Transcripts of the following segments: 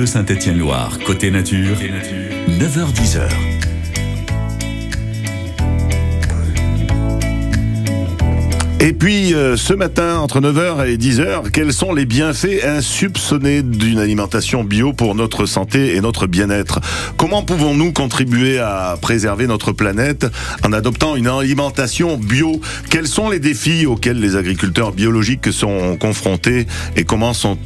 Bleu Saint-Étienne-Loire, côté nature, 9h-10h. Et puis, euh, ce matin, entre 9h et 10h, quels sont les bienfaits insoupçonnés d'une alimentation bio pour notre santé et notre bien-être? Comment pouvons-nous contribuer à préserver notre planète en adoptant une alimentation bio? Quels sont les défis auxquels les agriculteurs biologiques sont confrontés et comment sont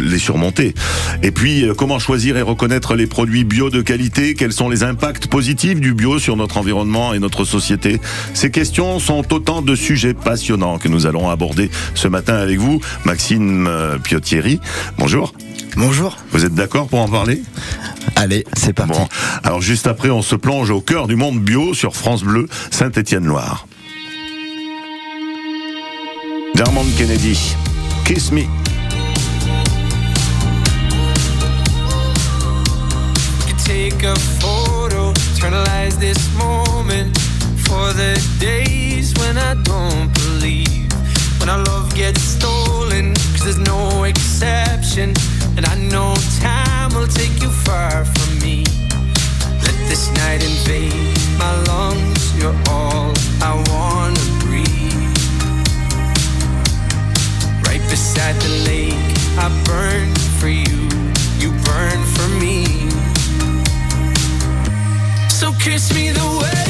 les surmonter? Et puis, euh, comment choisir et reconnaître les produits bio de qualité? Quels sont les impacts positifs du bio sur notre environnement et notre société? Ces questions sont autant de sujets passionnants que nous allons aborder ce matin avec vous. Maxime euh, Piottieri, bonjour. Bonjour. Vous êtes d'accord pour en parler? Allez, c'est parti. Bon, alors juste après, on se plonge au cœur du monde bio sur France Bleu, Saint-Étienne-Loire. Dermond Kennedy, Kiss Me. Take a photo, this moment for the days when I don't believe. When our love gets stolen, cause there's no exception. And I know time will take you far from me. Let this night invade my lungs, you're all I wanna breathe. Right beside the lake, I burn for you, you burn for me. So kiss me the way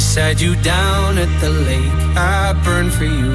Beside you down at the lake. I burn for you,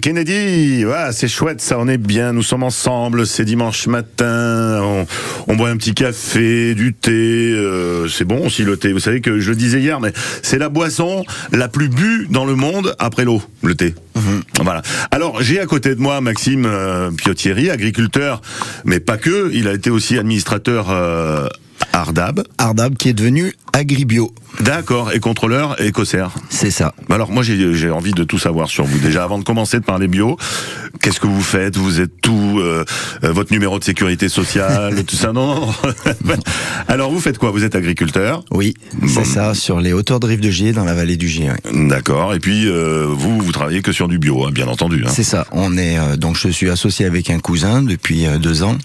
Kennedy, voilà, c'est chouette, ça, on est bien, nous sommes ensemble, c'est dimanche matin, on, boit un petit café, du thé, euh, c'est bon aussi le thé. Vous savez que je le disais hier, mais c'est la boisson la plus bue dans le monde après l'eau, le thé. Mhm. Voilà. Alors j'ai à côté de moi Maxime euh, Piottieri, agriculteur, mais pas que. Il a été aussi administrateur. Euh, Ardab. Ardab qui est devenu Agribio. D'accord, et contrôleur écossaire. C'est ça. Alors moi j'ai envie de tout savoir sur vous. Déjà avant de commencer de parler bio, qu'est-ce que vous faites? Vous êtes tout, euh, euh, votre numéro de sécurité sociale, tout ça? Non, non. Alors vous faites quoi? Vous êtes agriculteur? Oui, Bon. c'est ça, sur les hauteurs de Rive de Gier, dans la vallée du Gier. D'accord. Et puis euh, vous, vous travaillez que sur du bio, hein, bien entendu. hein. C'est ça. On est euh, donc je suis associé avec un cousin depuis euh, deux ans.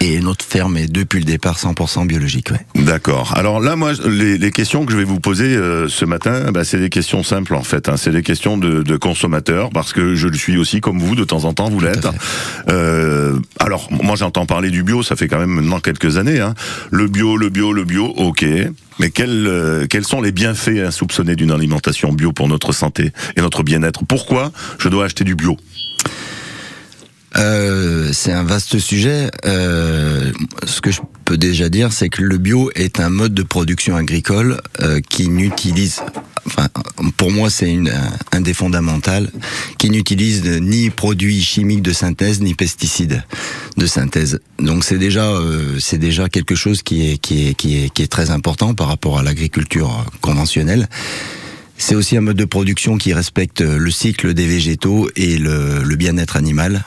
Et notre ferme est depuis le départ 100% biologique. Ouais. D'accord. Alors là, moi, les, les questions que je vais vous poser euh, ce matin, bah, c'est des questions simples en fait. Hein. C'est des questions de, de consommateurs parce que je le suis aussi comme vous de temps en temps. Vous l'êtes. Euh, alors moi, j'entends parler du bio. Ça fait quand même maintenant quelques années. Hein. Le bio, le bio, le bio. Ok. Mais quels, euh, quels sont les bienfaits insoupçonnés d'une alimentation bio pour notre santé et notre bien-être? Pourquoi je dois acheter du bio? Euh, c'est un vaste sujet. Euh, ce que je peux déjà dire, c'est que le bio est un mode de production agricole euh, qui n'utilise, enfin, pour moi, c'est un des fondamentaux, qui n'utilise ni produits chimiques de synthèse ni pesticides de synthèse. Donc c'est déjà, euh, c'est déjà quelque chose qui est, qui est, qui est, qui est très important par rapport à l'agriculture conventionnelle. C'est aussi un mode de production qui respecte le cycle des végétaux et le, le bien-être animal.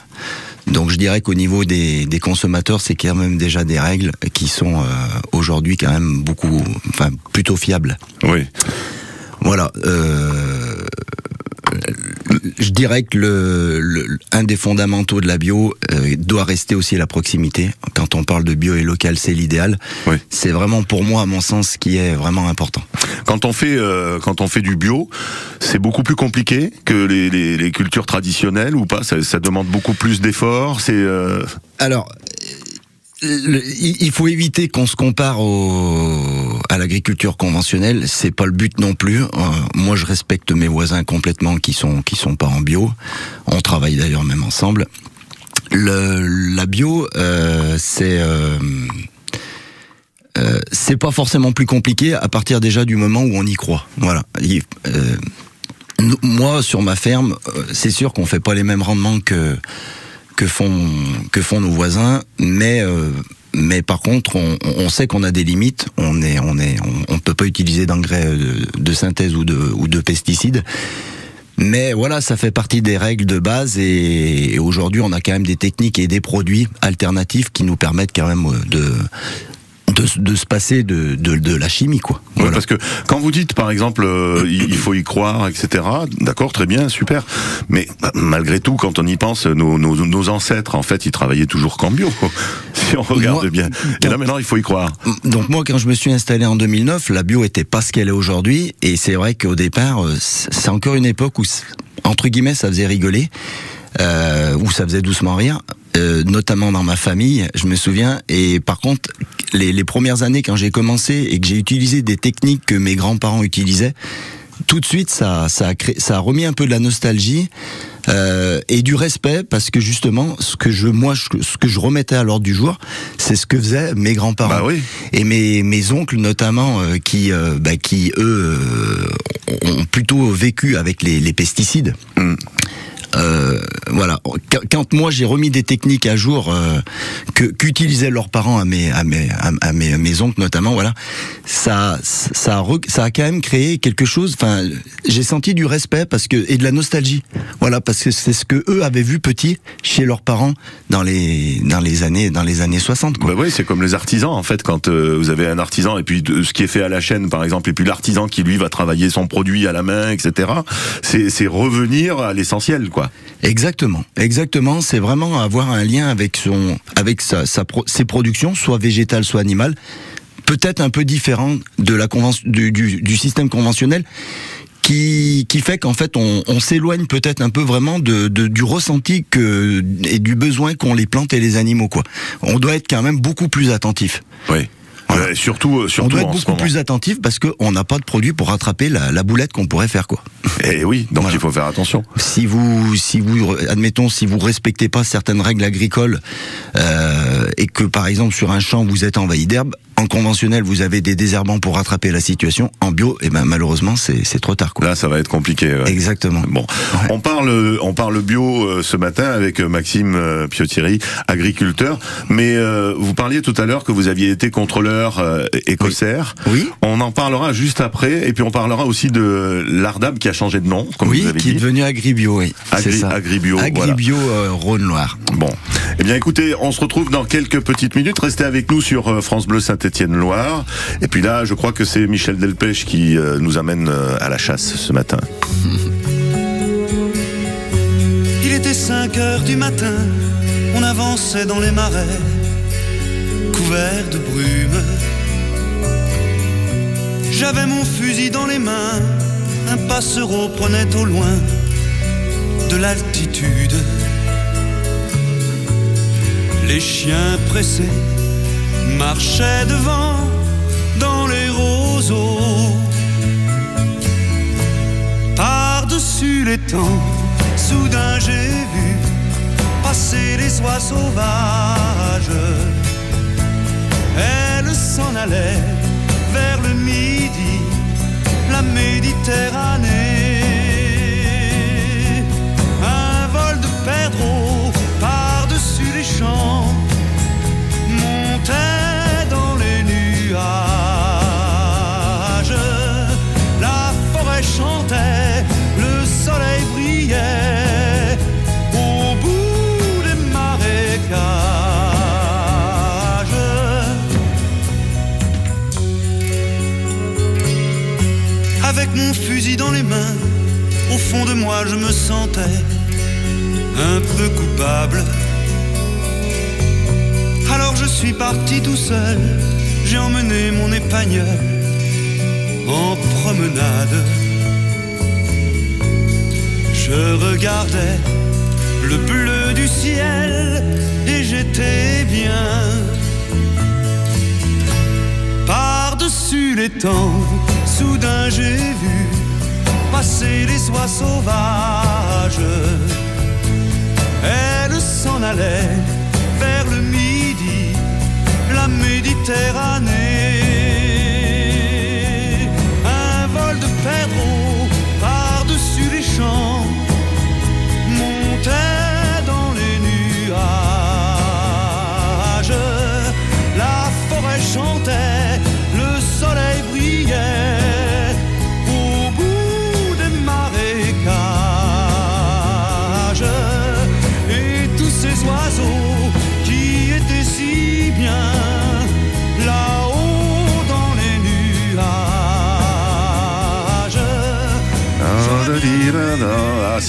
Donc je dirais qu'au niveau des, des consommateurs, c'est quand même déjà des règles qui sont euh, aujourd'hui quand même beaucoup, enfin plutôt fiables. Oui. Voilà. Euh, je dirais que le, le- un des fondamentaux de la bio euh, doit rester aussi la proximité. Quand on parle de bio et local, c'est l'idéal. Oui. C'est vraiment pour moi, à mon sens, ce qui est vraiment important. Quand on fait euh, quand on fait du bio, c'est beaucoup plus compliqué que les, les, les cultures traditionnelles ou pas ça, ça demande beaucoup plus d'efforts. C'est euh, Alors, il faut éviter qu'on se compare au, à l'agriculture conventionnelle. C'est pas le but non plus. Euh, moi, je respecte mes voisins complètement qui sont qui sont pas en bio. On travaille d'ailleurs même ensemble. Le, la bio, euh, c'est euh, euh, c'est pas forcément plus compliqué à partir déjà du moment où on y croit. Voilà. Il- euh, moi, sur ma ferme, c'est sûr qu'on fait pas les mêmes rendements que que font que font nos voisins, mais euh, mais par contre, on, sait qu'on a des limites. On est on est on, peut pas utiliser d'engrais de, de synthèse ou de ou de pesticides. Mais voilà, ça fait partie des règles de base et, et aujourd'hui, on a quand même des techniques et des produits alternatifs qui nous permettent quand même euh, de de, de se passer de, de, de la chimie, quoi. Voilà. parce que quand vous dites par exemple euh, il faut y croire etc. D'accord très bien super. Mais bah, malgré tout quand on y pense nos, nos, nos ancêtres en fait ils travaillaient toujours qu'en bio si on regarde Moi, bien. Et là maintenant il faut y croire. Donc moi, quand je me suis installé en 2009, la bio était pas ce qu'elle est aujourd'hui, et c'est vrai qu'au départ, euh, c'est encore une époque où, entre guillemets, ça faisait rigoler, euh, où ça faisait doucement rire, euh, notamment dans ma famille, je me souviens. Et par contre, les, les premières années, quand j'ai commencé et que j'ai utilisé des techniques que mes grands-parents utilisaient, tout de suite, ça, ça, a créé, ça a remis un peu de la nostalgie euh, et du respect parce que justement, ce que je, moi, ce que je remettais à l'ordre du jour, c'est ce que faisaient mes grands-parents Bah oui. et mes, mes oncles notamment euh, qui, euh, bah, qui eux euh, ont plutôt vécu avec les, les pesticides. Mm. Euh, voilà. Quand- moi j'ai remis des techniques à jour euh, que qu'utilisaient leurs parents à mes à mes à, mes, oncles notamment, voilà, ça ça ça a quand même créé quelque chose. Enfin, j'ai senti du respect parce que et de la nostalgie. Voilà, parce que c'est ce que eux avaient vu petit chez leurs parents dans les dans les années dans les années 60. Quoi. Bah oui, c'est comme les artisans en fait. Quand euh, vous avez un artisan et puis ce qui est fait à la chaîne par exemple, et puis l'artisan qui lui va travailler son produit à la main, etc. C'est revenir à l'essentiel quoi. Exactement, exactement. C'est vraiment avoir un lien avec son, avec sa, sa pro- ses productions, soit végétales, soit animales, peut-être un peu différent de la convention, du, du, du système conventionnel, qui, qui fait qu'en fait on, on s'éloigne peut-être un peu vraiment de, de- du ressenti que et du besoin qu'ont les plantes et les animaux quoi. On doit être quand même beaucoup plus attentif. Oui. Voilà. Euh, surtout, On doit être en beaucoup plus attentif parce qu'on n'a pas de produit pour rattraper la, la boulette qu'on pourrait faire quoi. Et oui, donc Voilà. il faut faire attention. si vous, si vous, admettons, si vous respectez pas certaines règles agricoles euh, et que par exemple sur un champ vous êtes envahi d'herbe, en conventionnel vous avez des désherbants pour rattraper la situation. En bio, et ben malheureusement c'est trop tard quoi. Là, ça va être compliqué. ouais. Exactement. Bon, on parle, on parle bio euh, ce matin avec Maxime euh, agriculteur. Mais euh, vous parliez tout à l'heure que vous aviez été contrôleur couleurs euh, écossaires. Oui. On en parlera juste après, et puis on parlera aussi de l'Ardab qui a changé de nom, comme oui, vous avez qui est devenu Agribio, oui. c'est Agri- ça. Agribio, voilà. Agribio euh, Rhône-Loire. Bon, eh bien écoutez, on se retrouve dans quelques petites minutes. Restez avec nous sur euh, France Bleu Saint-Étienne-Loire. Et puis là, je crois que c'est Michel Delpech qui euh, nous amène euh, à la chasse ce matin. Il était 5 heures du matin, on avançait dans les marais, de brume. J'avais mon fusil dans les mains, un passereau prenait au loin de l'altitude. Les chiens pressés marchaient devant dans les roseaux. Par-dessus les temps, soudain j'ai vu passer les oies sauvages. Elles s'en allaient vers le midi, la Méditerranée. Un vol de perdreaux par-dessus les champs fond de moi je me sentais un peu coupable. Alors je suis parti tout seul, j'ai emmené mon épagnol en promenade. Je regardais le bleu du ciel et j'étais bien. Par-dessus les temps, soudain j'ai vu passer les oies sauvages. Elles s'en allaient vers le midi, la Méditerranée.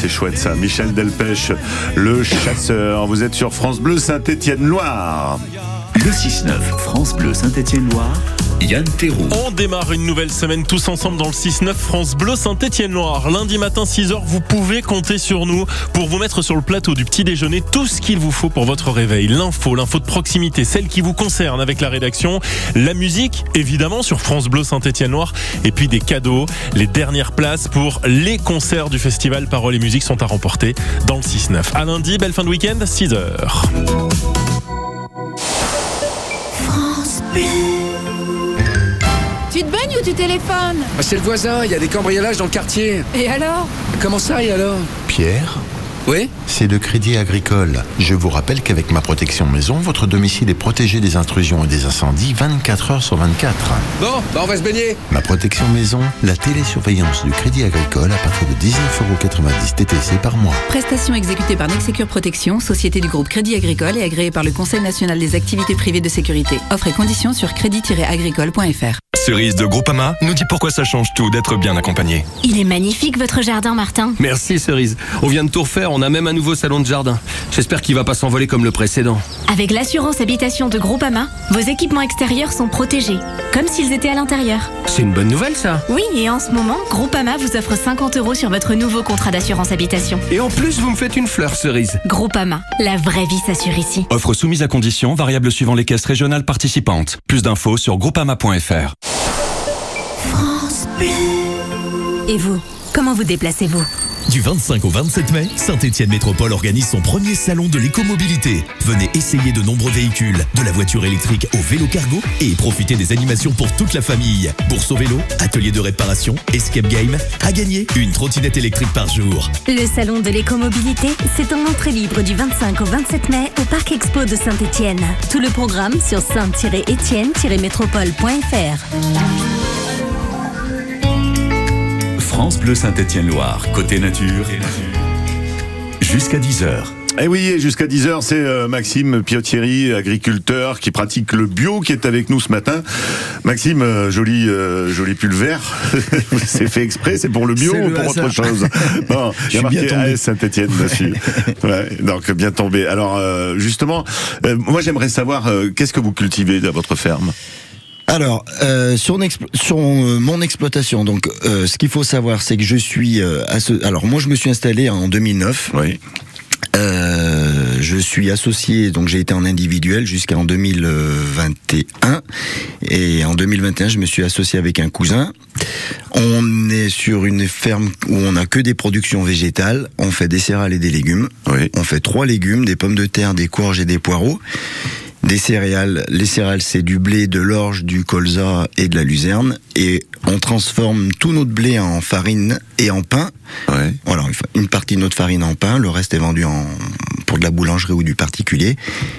C'est chouette ça, Michel Delpech, le chasseur. Vous êtes sur France Bleu Saint-Étienne-Loire. Le 6-9, France Bleu Saint-Étienne-Loire, Yann Théroux. On démarre une nouvelle semaine tous ensemble dans le 6-9 France Bleu Saint-Étienne-Loire. Lundi matin 6h, vous pouvez compter sur nous pour vous mettre sur le plateau du petit déjeuner tout ce qu'il vous faut pour votre réveil. L'info, l'info de proximité, celle qui vous concerne avec la rédaction, la musique évidemment sur France Bleu Saint-Étienne-Loire et puis des cadeaux. Les dernières places pour les concerts du festival Paroles et Musique sont à remporter dans le 6-9. À lundi, belle fin de week-end, 6h. Tu te ou tu téléphones Bah, C'est le voisin, il y a des cambriolages dans le quartier. Et alors? Comment ça, et alors? Pierre, Oui c'est le Crédit Agricole. Je vous rappelle qu'avec ma protection maison, votre domicile est protégé des intrusions et des incendies 24 heures sur 24. Bon, bah on va se baigner. Ma protection maison, la télésurveillance du Crédit Agricole à partir de 19,90€ TTC par mois. Prestation exécutée par Nexecure Protection, société du groupe Crédit Agricole et agréée par le Conseil national des activités privées de sécurité. Offre et conditions sur crédit-agricole.fr. Cerise de Groupama nous dit pourquoi ça change tout d'être bien accompagné. Il est magnifique votre jardin, Martin. Merci Cerise. On vient de tout refaire, on a même un nouveau salon de jardin. J'espère qu'il va pas s'envoler comme le précédent. Avec l'assurance habitation de Groupama, vos équipements extérieurs sont protégés, comme s'ils étaient à l'intérieur. C'est une bonne nouvelle ça. Oui, et en ce moment, Groupama vous offre 50 euros sur votre nouveau contrat d'assurance habitation. Et en plus, vous me faites une fleur Cerise. Groupama, la vraie vie s'assure ici. Offre soumise à conditions, variable suivant les caisses régionales participantes. Plus d'infos sur groupama.fr. Et vous, comment vous déplacez-vous? Du 25 au 27 mai, Saint-Étienne Métropole organise son premier salon de l'écomobilité. Venez essayer de nombreux véhicules, de la voiture électrique au vélo cargo et profitez des animations pour toute la famille. Bourse au vélo, atelier de réparation, escape game, à gagner une trottinette électrique par jour. Le salon de l'écomobilité, c'est en entrée libre du 25 au 27 mai au Parc Expo de Saint-Étienne. Tout le programme sur saint-étienne-métropole.fr. France Bleu Saint-Étienne-Loire, côté nature. Jusqu'à 10h. Eh oui, et jusqu'à 10h, c'est euh, Maxime Piottieri, agriculteur qui pratique le bio, qui est avec nous ce matin. Maxime, euh, joli, euh, joli pull vert. c'est fait exprès, c'est pour le bio ou pour hasard. autre chose Non, il y a marqué. AS Saint-Etienne dessus. Ouais, donc bien tombé. Alors euh, justement, euh, moi j'aimerais savoir euh, qu'est-ce que vous cultivez à votre ferme? Alors, euh, sur, euh, mon exploitation, donc, euh, ce qu'il faut savoir, c'est que je suis. euh, alors, moi, je me suis installé en 2009. Oui. Euh, je suis associé, donc j'ai été en individuel jusqu'en 2021. Et en 2021, je me suis associé avec un cousin. On est sur une ferme où on a que des productions végétales. On fait des céréales et des légumes. Oui. On fait trois légumes, des pommes de terre, des courges et des poireaux. Des céréales. Les céréales, c'est du blé, de l'orge, du colza et de la luzerne. Et on transforme tout notre blé en farine et en pain. Ouais. Voilà, une partie de notre farine en pain, le reste est vendu en, pour de la boulangerie ou du particulier.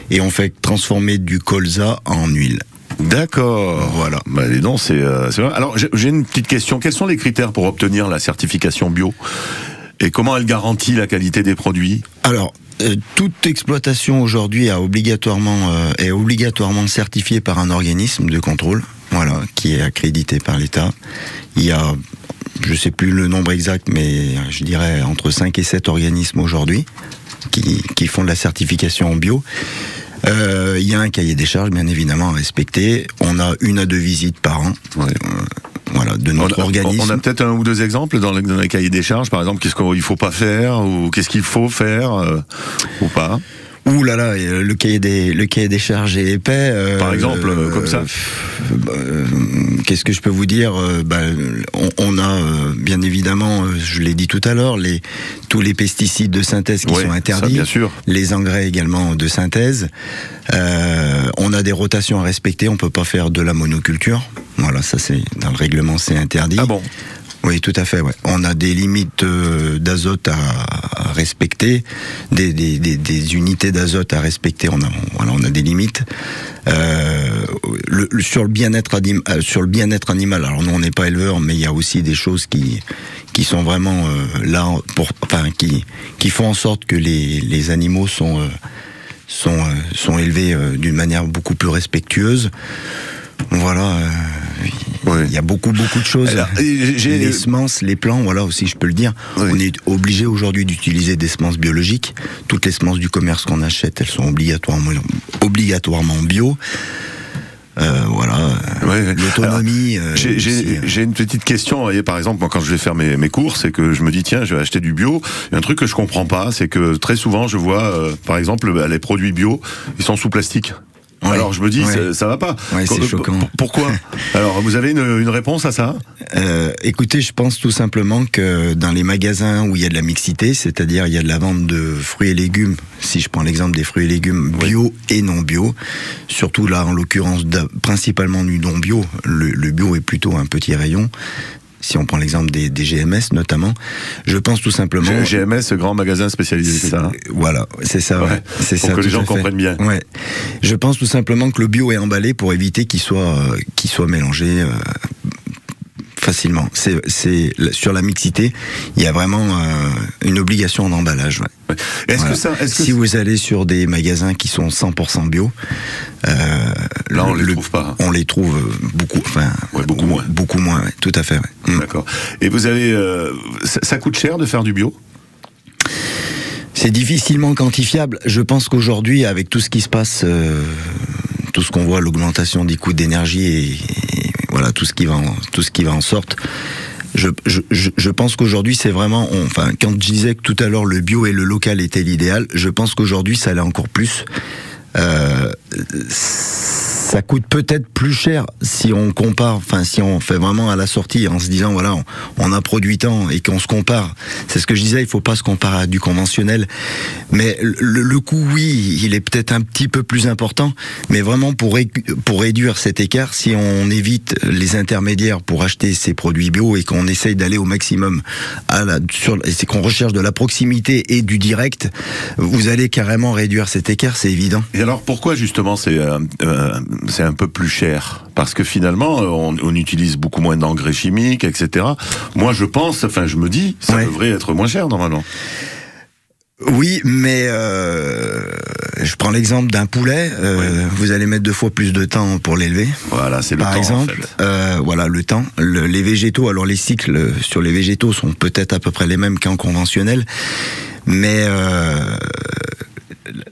Et on fait transformer du colza en huile. D'accord. Voilà. Bah, dis donc, c'est euh, c'est vrai. Alors j'ai j'ai une petite question. Quels sont les critères pour obtenir la certification bio? Et comment elle garantit la qualité des produits? Alors, euh, toute exploitation aujourd'hui a obligatoirement, euh, est obligatoirement certifiée par un organisme de contrôle, voilà, qui est accrédité par l'État. Il y a, je sais plus le nombre exact, mais je dirais entre 5 et 7 organismes aujourd'hui qui, qui font de la certification en bio. Euh, Il y a un cahier des charges, bien évidemment, à respecter. On a une à deux visites par an. Ouais. Voilà, de On notre a, organisme. on a peut-être un ou deux exemples dans le, dans le cahier des charges, par exemple, qu'est-ce qu'il faut pas faire ou qu'est-ce qu'il faut faire euh, ou pas? Ouh là là, euh, le cahier des le cahier des charges est épais. euh, Par exemple, euh, comme ça. euh, Qu'est-ce que je peux vous dire bah, on, on a bien évidemment, je l'ai dit tout à l'heure, les tous les pesticides de synthèse qui Ouais, sont ça, interdits, bien sûr. les engrais également de synthèse. On a des rotations à respecter. On peut pas faire de la monoculture. Voilà, ça c'est dans le règlement, c'est interdit. Ah bon? Oui, tout à fait. On a des limites euh, d'azote à, respecter, des, unités d'azote à respecter. On a, des limites. Euh, euh, sur le bien-être animal. Alors nous, on n'est pas éleveur, mais il y a aussi des choses qui sont vraiment là pour, enfin, qui qui font en sorte que les animaux sont sont élevés d'une manière beaucoup plus respectueuse. Voilà. Ouais. il y a beaucoup, beaucoup de choses. Alors, et les semences, les plants, voilà aussi, je peux le dire. On est obligé aujourd'hui d'utiliser des semences biologiques. Toutes les semences du commerce qu'on achète, elles sont obligatoirement, obligatoirement bio. Euh, voilà. Ouais. L'autonomie. euh, J'ai- euh. j'ai une petite question. Vous voyez, par exemple, moi, quand je vais faire mes, mes courses et que je me dis, tiens, je vais acheter du bio, il y a un truc que je comprends pas, c'est que très souvent, je vois, euh, par exemple, bah, les produits bio, ils sont sous plastique. Ouais. Alors je me dis, Ouais. ça, ça va pas. Ouais, c'est Qu- choquant. Pourquoi Alors, vous avez une, une réponse à ça Euh, écoutez, je pense tout simplement que dans les magasins où il y a de la mixité, c'est-à-dire il y a de la vente de fruits et légumes, si je prends l'exemple des fruits et légumes bio et non bio, surtout là en l'occurrence principalement du non bio, le, le bio est plutôt un petit rayon. Si on prend l'exemple des, des GMS notamment, je pense tout simplement. GMS, grand magasin spécialisé, c'est ça hein? Voilà, c'est ça. Ouais, ouais. C'est pour ça. que les gens comprennent bien. Ouais. Je pense tout simplement que le bio est emballé pour éviter qu'il soit, euh, qu'il soit mélangé. euh, facilement. C'est, c'est sur la mixité, il y a vraiment euh, une obligation d'emballage. Ouais. Est-ce Voilà. que ça, est-ce que si vous allez sur des magasins qui sont 100% bio, euh, Là, on le- les le- trouve pas. On les trouve beaucoup, enfin Ouais, beaucoup moins. beaucoup moins. tout à fait. Mm. D'accord. Et vous avez, euh, ça, ça coûte cher de faire du bio? C'est difficilement quantifiable. Je pense qu'aujourd'hui, avec tout ce qui se passe, tout ce qu'on voit, l'augmentation des coûts d'énergie et voilà tout ce qui va, en, tout ce qui va en sorte. Je, pense qu'aujourd'hui, c'est vraiment, enfin, quand je disais que tout à l'heure le bio et le local étaient l'idéal, je pense qu'aujourd'hui, ça l'est encore plus. Euh, ça coûte peut-être plus cher si on compare, enfin si on fait vraiment à la sortie en se disant voilà on, on a produit tant et qu'on se compare. C'est ce que je disais, il faut pas se comparer à du conventionnel, mais le, le coût oui, il est peut-être un petit peu plus important, mais vraiment pour ré- pour réduire cet écart, si on évite les intermédiaires pour acheter ces produits bio et qu'on essaye d'aller au maximum à la sur c'est qu'on recherche de la proximité et du direct, vous allez carrément réduire cet écart, c'est évident. Et alors pourquoi justement c'est euh, euh, c'est un peu plus cher Parce que finalement euh, on, on utilise beaucoup moins d'engrais chimiques, etc. Moi je pense, enfin je me dis, ça devrait être moins cher normalement. Oui, mais euh, je prends l'exemple d'un poulet. euh, Vous allez mettre deux fois plus de temps pour l'élever. Voilà, c'est le Par temps, en exemple, fait. euh, voilà le temps. Le- les végétaux, alors les cycles sur les végétaux sont peut-être à peu près les mêmes qu'en conventionnel, mais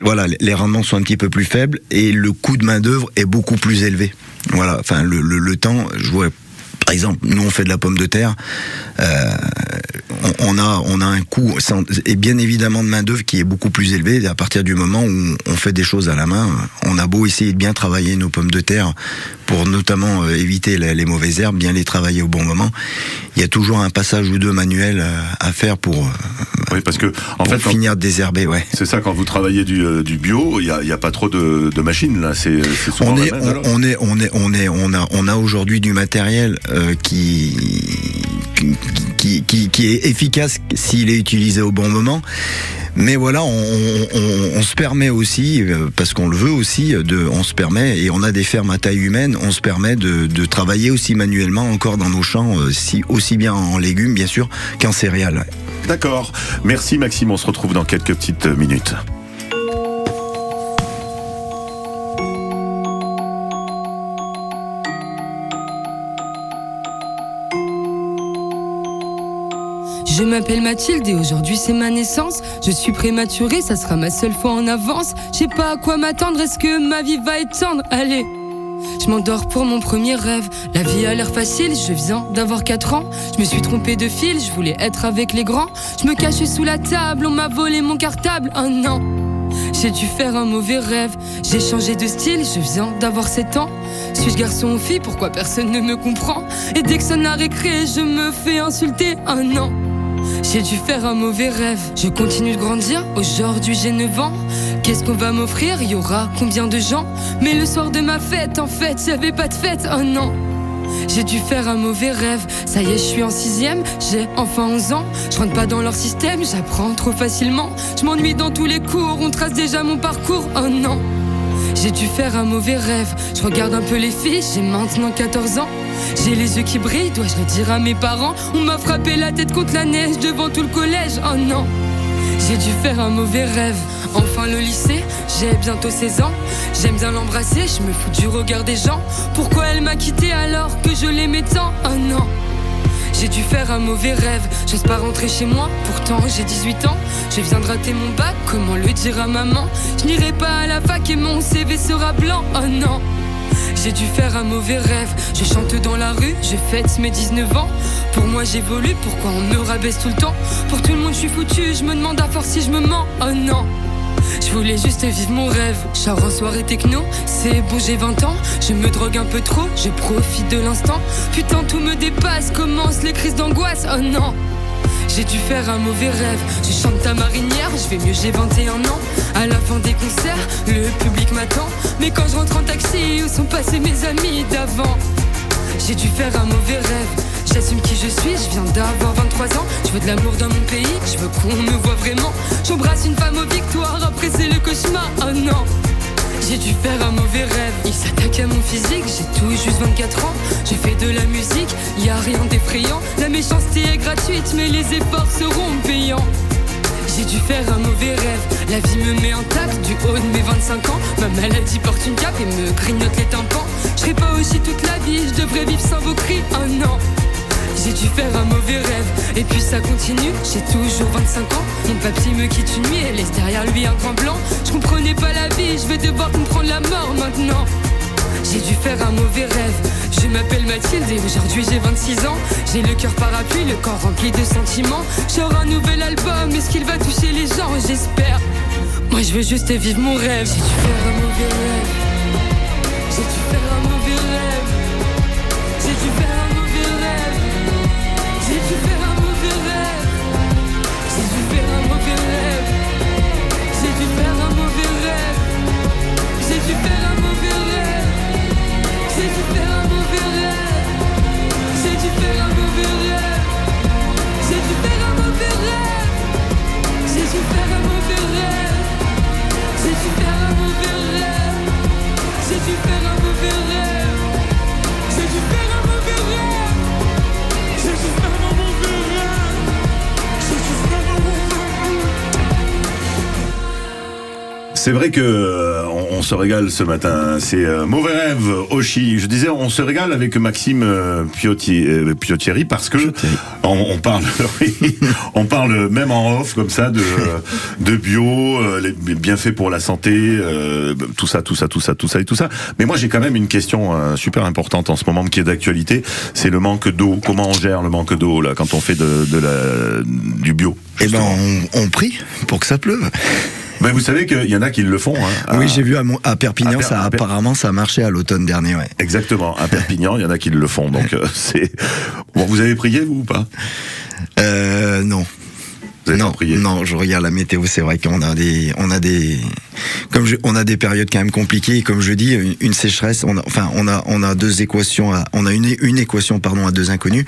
voilà, les rendements sont un petit peu plus faibles et le coût de main d'œuvre est beaucoup plus élevé. Voilà, enfin le, le, temps, je vois. Par exemple, nous on fait de la pomme de terre, euh, on, on a on a un coût et bien évidemment de main d'œuvre qui est beaucoup plus élevé. À partir du moment où on fait des choses à la main, on a beau essayer de bien travailler nos pommes de terre pour notamment euh, éviter les, les mauvaises herbes, bien les travailler au bon moment. Il y a toujours un passage ou deux manuels euh, à faire pour, euh, Oui, parce que en pour fait, finir de désherber. Ouais. c'est ça quand vous travaillez du, euh, du bio, il y a, y a pas trop de, de machines là. C'est on est, on, on est, on est, on est, on a, on a aujourd'hui du matériel euh, qui, qui, qui, qui est efficace s'il est utilisé au bon moment. Mais voilà, on, se permet aussi, euh, parce qu'on le veut aussi, de, on se permet, et on a des fermes à taille humaine, on se permet de, travailler aussi manuellement encore dans nos champs, euh, si, aussi bien en légumes bien sûr qu'en céréales. D'accord. Merci Maxime. On se retrouve dans quelques petites euh, minutes. Je m'appelle Mathilde et aujourd'hui c'est ma naissance. Je suis prématurée, ça sera ma seule fois en avance. Je sais pas à quoi m'attendre, est-ce que ma vie va être tendre Allez je m'endors pour mon premier rêve. La vie a l'air facile, je viens d'avoir 4 ans. Je me suis trompée de fil, je voulais être avec les grands. Je me cachais sous la table, on m'a volé mon cartable. Oh non, j'ai dû faire un mauvais rêve. J'ai changé de style, je viens d'avoir 7 ans. Suis-je garçon ou fille? Pourquoi personne ne me comprend? Et dès que sonne la récré, je me fais insulter. Oh non. J'ai dû faire un mauvais rêve. Je continue de grandir. Aujourd'hui, j'ai 9 ans. Qu'est-ce qu'on va m'offrir? Y aura combien de gens? Mais le soir de ma fête, en fait, j'avais pas de fête. Oh non. J'ai dû faire un mauvais rêve. Ça y est, je suis en sixième. J'ai enfin 11 ans. Je rentre pas dans leur système. J'apprends trop facilement. Je m'ennuie dans tous les cours. On trace déjà mon parcours. Oh non. J'ai dû faire un mauvais rêve. Je regarde un peu les filles, j'ai maintenant 14 ans. J'ai les yeux qui brillent, dois-je le dire à mes parents? On m'a frappé la tête contre la neige devant tout le collège, oh non J'ai dû faire un mauvais rêve. Enfin le lycée, j'ai bientôt 16 ans. J'aime bien l'embrasser, je me fous du regard des gens. Pourquoi elle m'a quitté alors que je l'aimais tant? Oh non j'ai dû faire un mauvais rêve, j'ose pas rentrer chez moi, pourtant j'ai 18 ans. Je viens de rater mon bac, comment le dire à maman? Je n'irai pas à la fac et mon CV sera blanc, oh non. J'ai dû faire un mauvais rêve, je chante dans la rue, je fête mes 19 ans. Pour moi j'évolue, pourquoi on me rabaisse tout le temps? Pour tout le monde je suis foutu, je me demande à force si je me mens, oh non. Je voulais juste vivre mon rêve. Char en soirée techno, c'est bon, j'ai 20 ans. Je me drogue un peu trop, je profite de l'instant. Putain, tout me dépasse, commencent les crises d'angoisse. Oh non! J'ai dû faire un mauvais rêve. Je chante ta marinière, je vais mieux, j'ai 21 ans. À la fin des concerts, le public m'attend. Mais quand je rentre en taxi, où sont passés mes amis d'avant? J'ai dû faire un mauvais rêve. J'assume qui je suis, je viens d'avoir 23 ans. Je veux de l'amour dans mon pays, je veux qu'on me voit vraiment. J'embrasse une femme aux victoires, après c'est le cauchemar. Oh non! J'ai dû faire un mauvais rêve. Il s'attaque à mon physique, j'ai tout juste 24 ans. J'ai fait de la musique, y a rien d'effrayant. La méchanceté est gratuite, mais les efforts seront payants. J'ai dû faire un mauvais rêve. La vie me met intacte du haut de mes 25 ans. Ma maladie porte une cape et me grignote les tympans. Je serai pas aussi toute la vie, je devrais vivre sans vos cris. Oh non! J'ai dû faire un mauvais rêve Et puis ça continue, j'ai toujours 25 ans Mon papy me quitte une nuit et laisse derrière lui un grand blanc Je comprenais pas la vie, je vais devoir comprendre la mort maintenant j'ai dû faire un mauvais rêve. Je m'appelle Mathilde et aujourd'hui j'ai 26 ans. J'ai le cœur parapluie, le corps rempli de sentiments. J'aurai un nouvel album, est-ce qu'il va toucher les gens? J'espère. Moi je veux juste vivre mon rêve. J'ai dû faire un mauvais rêve. J'ai dû faire un mauvais rêve. J'ai dû faire mauvais rêve. J'ai dû faire un mauvais rêve. C'est vrai que euh, on, on se régale ce matin. C'est euh, mauvais rêve, Oshi. Je disais, on se régale avec Maxime euh, Piotti- euh, Piottieri parce que on, on parle, on parle même en off comme ça de de bio, les bienfaits pour la santé, tout ça, tout ça, tout ça, tout ça et tout ça. Mais moi, j'ai quand même une question super importante en ce moment qui est d'actualité. C'est le manque d'eau. Comment on gère le manque d'eau là quand on fait de, de la du bio Eh ben, on, on prie pour que ça pleuve. Ben, vous savez qu'il y en a qui le font. Hein, oui, à- j'ai vu à, Mon- à Perpignan, à Per- ça apparemment ça a marché à l'automne dernier. Ouais. Exactement. À Perpignan, il y en a qui le font. Donc, euh, c'est. Bon, vous avez prié, vous, ou pas? Euh, non. Vous avez non, prié? non, je regarde la météo. C'est vrai qu'on a des, on a des, comme je, on a des périodes quand même compliquées. Et Comme je dis, une, une sécheresse. On a, enfin, on a, on a deux équations. À, on a une, une équation, pardon, à deux inconnus.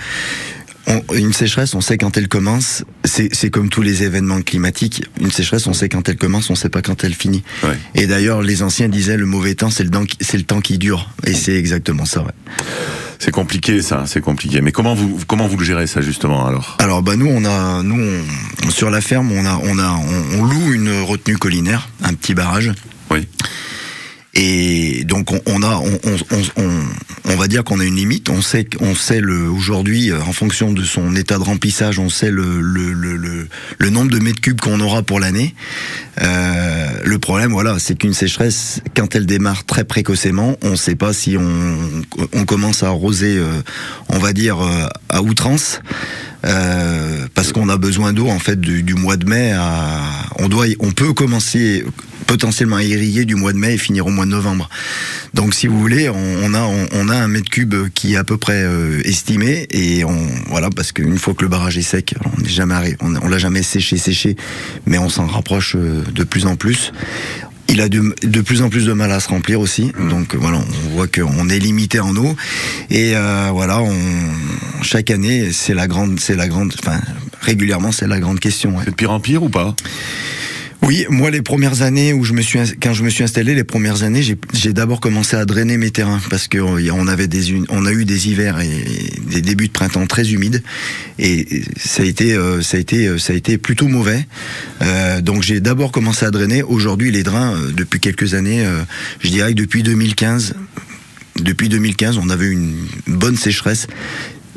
On- une sécheresse, on sait quand elle commence. C'est comme tous les événements climatiques. Une sécheresse, on sait quand elle commence, on sait pas quand elle finit. Ouais. Et d'ailleurs, les anciens disaient le mauvais temps, c'est le temps, qui- c'est le temps qui dure. Et c'est exactement ça. Ouais. C'est compliqué, ça. C'est compliqué. Mais comment vous, comment vous le gérez, ça, justement, alors? Alors bah nous on a nous on- sur la ferme on a on a on, on loue une retenue collinaire, un petit barrage. Oui. Et donc on, on a on, on, on, va dire qu'on a une limite. On sait on sait le aujourd'hui euh, en fonction de son état de remplissage, on sait le le, le, le, le nombre de mètres cubes qu'on aura pour l'année. Euh, le problème voilà c'est qu'une sécheresse quand elle démarre très précocement, on ne sait pas si on on commence à arroser euh, on va dire euh, à outrance. Euh, parce qu'on a besoin d'eau en fait du, du mois de mai à on doit on peut commencer potentiellement à irriguer du mois de mai et finir au mois de novembre. Donc si vous voulez, on, on a on, on a un mètre cube qui est à peu près euh, estimé et on voilà parce qu'une fois que le barrage est sec, on n'est jamais on, on l'a jamais séché séché, mais on s'en rapproche euh, de plus en plus. Il a de, de plus en plus de mal à se remplir aussi, donc euh, voilà, on voit qu'on est limité en eau et euh, voilà, on, chaque année c'est la grande, c'est la grande, enfin régulièrement c'est la grande question. ouais. C'est de pire en pire ou pas? Oui, moi les premières années où je me suis quand je me suis installé, les premières années, j'ai- d'abord commencé à drainer mes terrains parce que euh, on avait des on a eu des hivers et des débuts de printemps très humides et ça a été euh, ça a été euh, ça a été plutôt mauvais. Donc j'ai d'abord commencé à drainer. Aujourd'hui, les drains depuis quelques années, je dirais que depuis 2015 depuis 2015, on avait une bonne sécheresse.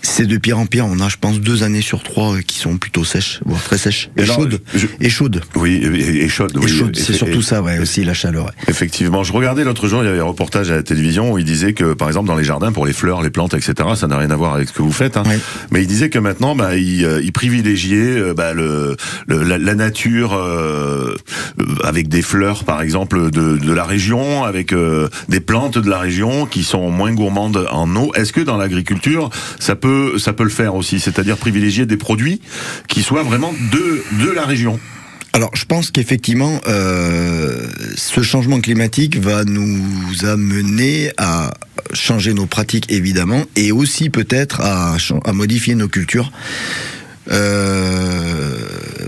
C'est de pire en pire. On a, je pense, deux années sur trois euh, qui sont plutôt sèches, voire très sèches. Et, Et alors, chaudes. je- Et chaudes. Oui, et, et chaude. Et oui, chaude, c'est surtout ça, ouais, aussi la chaleur. ouais. Effectivement, je regardais l'autre jour, il y avait un reportage à la télévision où il disait que, par exemple, dans les jardins, pour les fleurs, les plantes, etc., ça n'a rien à voir avec ce que vous faites. Hein. Ouais. Mais il disait que maintenant, bah, il, euh, il privilégiait euh, bah, le, le- la, la nature euh, avec des fleurs, par exemple, de, de la région, avec euh, des plantes de la région qui sont moins gourmandes en eau. Est-ce que dans l'agriculture, ça peut, ça peut le faire aussi, c'est-à-dire privilégier des produits qui soient vraiment de, de la région Alors, je pense qu'effectivement, euh, ce changement climatique va nous amener à changer nos pratiques, évidemment, et aussi peut-être à, à modifier nos cultures. Euh,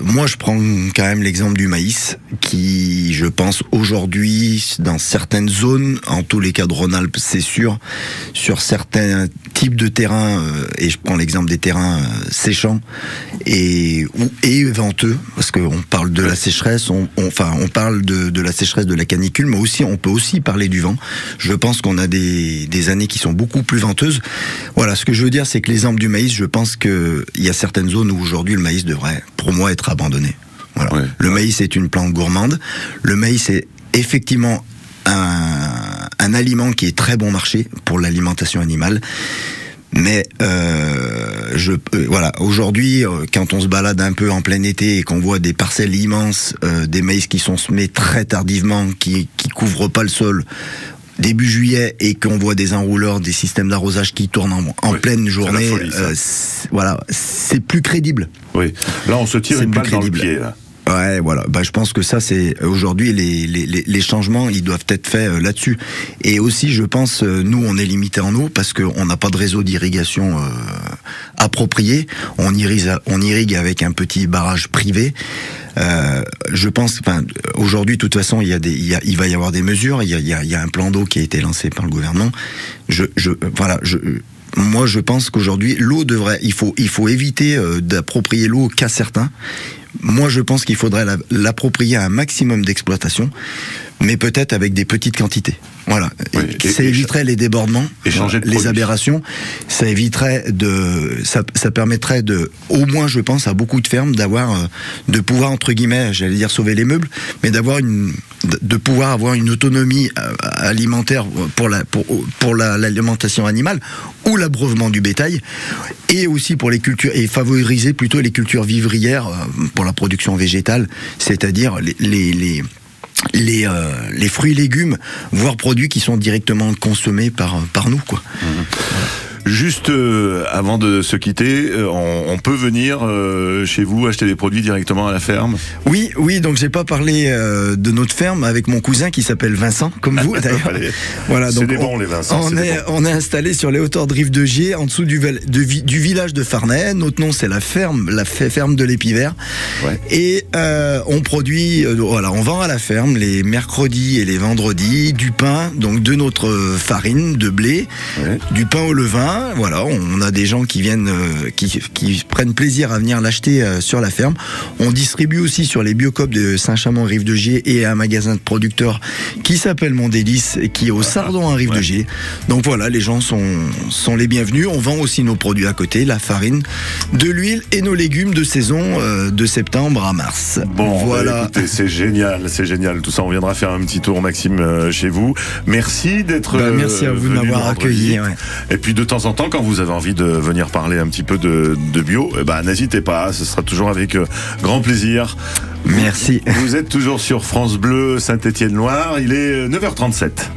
moi, je prends quand même l'exemple du maïs, qui, je pense, aujourd'hui, dans certaines zones, en tous les cas de Rhône-Alpes, c'est sûr, sur certains types de terrains, euh, et je prends l'exemple des terrains euh, séchants et, venteux, parce qu'on parle de la sécheresse, enfin, on parle de, la sécheresse de la canicule, mais aussi, on peut aussi parler du vent. Je pense qu'on a des années qui sont beaucoup plus venteuses. Voilà, ce que je veux dire, c'est que l'exemple du maïs, je pense qu'il y a certaines zones où aujourd'hui le maïs devrait, pour moi, être abandonné. Voilà. Ouais. Le maïs est une plante gourmande. Le maïs est effectivement un, un aliment qui est très bon marché pour l'alimentation animale. Mais euh, je euh, voilà aujourd'hui euh, quand on se balade un peu en plein été et qu'on voit des parcelles immenses des maïs qui sont semés très tardivement qui qui couvrent pas le sol début juillet et qu'on voit des enrouleurs, des systèmes d'arrosage qui tournent en, en Oui, pleine journée, folie, euh, voilà, c'est plus crédible. Oui. Là, on se tire une balle dans le crédible. pied. Là. Ouais, voilà. Bah, je pense que ça, c'est aujourd'hui les, les, les- changements, ils doivent être faits euh, là-dessus. Et aussi, je pense, euh, nous, on est limité en eau parce qu'on n'a pas de réseau d'irrigation euh, approprié. On irrigue, on irrigue avec un petit barrage privé. Euh, je pense, enfin, aujourd'hui, de toute façon, il y a des, il, y a- il va y avoir des mesures. Il y a, il y a, il y a un plan d'eau qui a été lancé par le gouvernement. Je, je, voilà, je. Moi, je pense qu'aujourd'hui, l'eau devrait, il faut, il faut éviter euh, d'approprier l'eau qu'à certains. Moi, je pense qu'il faudrait la- l'approprier à un maximum d'exploitation, mais peut-être avec des petites quantités. Voilà. et- ça et- éviterait les débordements, les aberrations. Ça éviterait de, ça, ça permettrait de, au moins, je pense, à beaucoup de fermes d'avoir, euh, de pouvoir entre guillemets, j'allais dire sauver les meubles, mais d'avoir une, de- pouvoir avoir une autonomie euh, alimentaire pour la, pour, pour la- l'alimentation animale ou l'abreuvement du bétail, et aussi pour les cultures et favoriser plutôt les cultures vivrières euh, pour la production végétale, c'est-à-dire les, les, les euh, les fruits et légumes, voire produits qui sont directement consommés par, par nous. Quoi. Juste euh, avant de se quitter, euh, on, on peut venir euh, chez vous acheter des produits directement à la ferme? Oui, oui, donc j'ai pas parlé euh, de notre ferme avec mon cousin qui s'appelle Vincent, comme vous d'ailleurs. Voilà, C'est donc des on, bons, les Vincent, On est, bons. on est installé sur les hauteurs de Rive de Gier, en dessous du, val- de vi- du village de Farnay. Notre nom c'est la ferme, la fe- ferme de l'Épivert. Et euh, on produit, euh, voilà, on vend à la ferme les mercredis et les vendredis du pain, donc de notre farine de blé, du pain au levain. Voilà, on a des gens qui viennent, euh, qui, qui prennent plaisir à venir l'acheter euh, sur la ferme. On distribue aussi sur les biocopes de Saint-Chamond, Rive de Gier et un magasin de producteurs qui s'appelle Mon Délice et qui est au Sardon à Rive de Gier. Donc voilà, les gens sont, sont les bienvenus. On vend aussi nos produits à côté, la farine, de l'huile et nos légumes de saison euh, de septembre à mars. Bon, voilà. bah, écoutez, c'est génial, c'est génial. Tout ça, on viendra faire un petit tour, Maxime, euh, chez vous. Merci d'être. Bah, merci à vous de m'avoir accueilli, ouais. Et puis de temps en temps, quand vous avez envie de venir parler un petit peu de, de bio, eh ben, n'hésitez pas, ce sera toujours avec euh, grand plaisir. Merci. Vous êtes toujours sur France Bleu Saint-Étienne-Loire, il est euh, 9h37.